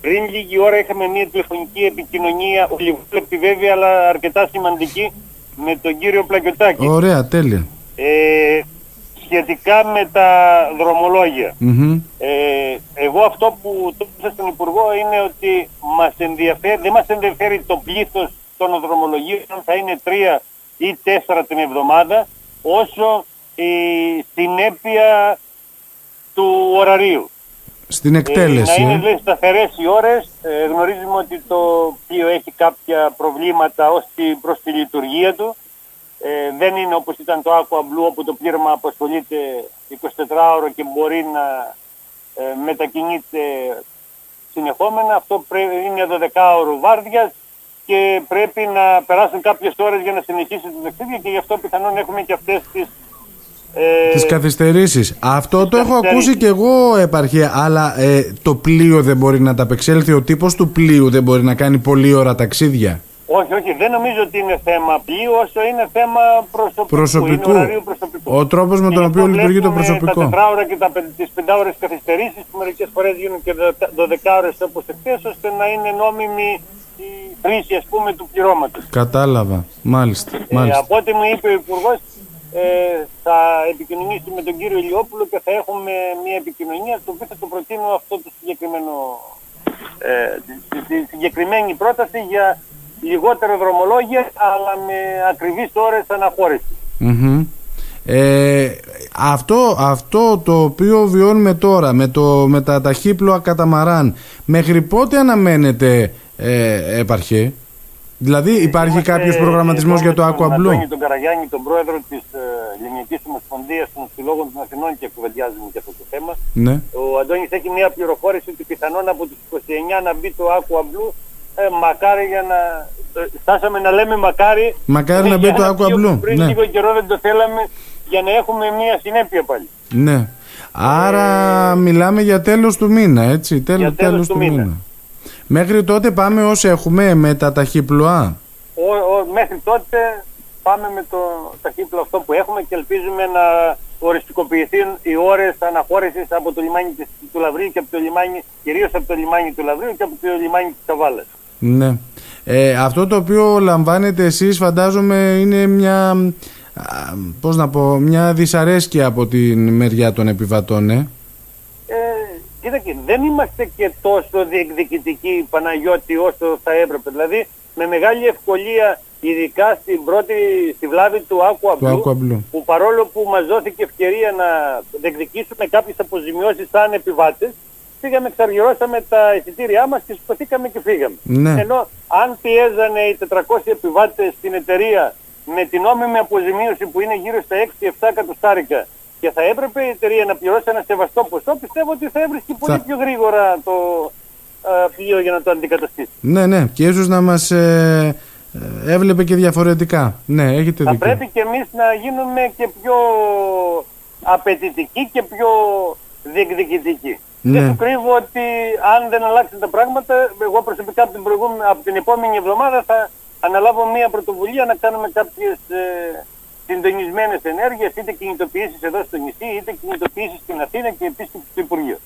Πριν λίγη ώρα είχαμε μια τηλεφωνική επικοινωνία, ολιγόλεπτη βέβαια, αλλά αρκετά σημαντική, με τον κύριο Πλακιωτάκη. Ωραία, τέλεια. Ε, σχετικά με τα δρομολόγια. Μμμ. Ε, εγώ αυτό που το είπα στον Υπουργό είναι ότι μας ενδιαφέρει, δεν μας ενδιαφέρει το πλήθος των δρομολογίων, θα είναι τρία ή τέσσερα την εβδομάδα, όσο η συνέπεια του ωραρίου. Στην Ε, εκτέλεση. να είναι ε. δηλαδή σταθερές οι ώρες. Ε, γνωρίζουμε ότι το πλοίο έχει κάποια προβλήματα ως τη, προς τη λειτουργία του. Ε, δεν είναι όπως ήταν το Aqua Blue όπου το πλήρωμα απασχολείται 24 ώρο και μπορεί να ε, μετακινείται συνεχόμενα. Αυτό πρέ- είναι 12 ώρο βάρδιας και πρέπει να περάσουν κάποιες ώρες για να συνεχίσει το ταξίδι και γι' αυτό πιθανόν έχουμε και αυτές τις ε, Τις καθυστερήσεις. Αυτό το έχω καθυστερήσεις. ακούσει και εγώ επαρχία, αλλά ε, το πλοίο δεν μπορεί να ταπεξέλθει, ο τύπος του πλοίου δεν μπορεί να κάνει πολλή ώρα ταξίδια. Όχι, όχι, δεν νομίζω ότι είναι θέμα πλοίου όσο είναι θέμα προσωπικού. Προσωπικού. Είναι ωραρίου προσωπικού. Ο τρόπος με Και τον γι' οποίο αυτό λειτουργεί το βλέπουμε προσωπικό. Τα τετράωρα και τα, πεν- τις πεντάωρες καθυστερήσεις που μερικές φορές γίνουν και δωδεκα- δωδεκάωρες όπως εχθές ώστε να είναι νόμιμη η χρήση ας πούμε του πληρώματος. Κατάλαβα. Μάλιστα. Ε, Μάλιστα. από ό,τι μου είπε ο Υπουργός ε, θα επικοινωνήσει με τον κύριο Ηλιόπουλο και θα έχουμε μια επικοινωνία στο οποίο θα το προτείνω αυτό το συγκεκριμένο ε, τη, τη- τη συγκεκριμένη πρόταση για λιγότερο δρομολόγια αλλά με ακριβείς ώρες αναχώρησης. Μμμ. Ε, αυτό, αυτό το οποίο βιώνουμε τώρα με, το, με τα ταχύπλοα καταμαράν μέχρι πότε αναμένεται ε, επαρχέ Δηλαδή υπάρχει Είμαστε κάποιος προγραμματισμός εδώ για το με τον Aqua Blue; Αντώνη τον Καραγιάννη, τον πρόεδρο της ε, Ελληνικής Ομοσπονδίας των Συλλόγων των Αθηνών και κουβεντιάζουμε για αυτό το θέμα. ναι. Ο Αντώνης έχει μια πληροφόρηση ότι πιθανόν από τις 29 να μπει το Aqua Blue. Ε, μακάρι για να... ε, Στάσαμε να λέμε μακάρι. Μακάρι ε, να μπει για το ένα Aqua πλοίο Blue, που Πριν ναι. λίγο καιρό δεν το θέλαμε για να έχουμε μια συνέπεια πάλι. ναι Άρα μιλάμε για τέλος του μήνα έτσι τέλος, Ε, Για τέλος τέλος του του μήνα. μήνα Μέχρι τότε πάμε όσοι έχουμε με τα ταχύπλοα Ο, ο, μέχρι τότε πάμε με το ταχύπλο αυτό που έχουμε και ελπίζουμε να οριστικοποιηθούν οι ώρες αναχώρησης από το λιμάνι της, του Λαβρίου και από το λιμάνι, κυρίως από το λιμάνι του Λαβρίου και από το λιμάνι της Καβάλας. Ναι. Ε, αυτό το οποίο λαμβάνετε εσείς φαντάζομαι είναι μια, α, πώς να πω, μια δυσαρέσκεια από την μεριά των επιβατών, ε. Ε, κοίταξε, δεν είμαστε και τόσο διεκδικητικοί Παναγιώτη όσο θα έπρεπε. Δηλαδή με μεγάλη ευκολία, ειδικά στην πρώτη, στη βλάβη του Aqua Του Blue, Aqua Blue. που παρόλο που μας δόθηκε ευκαιρία να διεκδικήσουμε κάποιες αποζημιώσεις σαν επιβάτες, πήγαμε, εξαργυρώσαμε τα εισιτήριά μας και σηκωθήκαμε και φύγαμε. Ναι. Ενώ αν πιέζανε οι 400 επιβάτες στην εταιρεία με την νόμιμη αποζημίωση που είναι γύρω στα 6-7 εκατοστάρικα και θα έπρεπε η εταιρεία να πληρώσει ένα σεβαστό ποσό, πιστεύω ότι θα έβρισκε πολύ Θα- πιο γρήγορα το α, πλοίο για να το αντικαταστήσει. Ναι, ναι. Και ίσως να μας ε, ε, έβλεπε και διαφορετικά. Ναι, έχετε Θα δίκιο. πρέπει και εμείς να γίνουμε και πιο απαιτητικοί και πιο διεκδικητικοί. Ναι. Δεν σου κρύβω ότι αν δεν αλλάξουν τα πράγματα, εγώ προσωπικά από την, προηγούμενη, από την επόμενη εβδομάδα θα αναλάβω μια πρωτοβουλία να κάνουμε κάποιες ε, συντονισμένες ενέργειες, είτε κινητοποιήσεις εδώ στο νησί, είτε κινητοποιήσεις στην Αθήνα και επίσης στο Υπουργείο.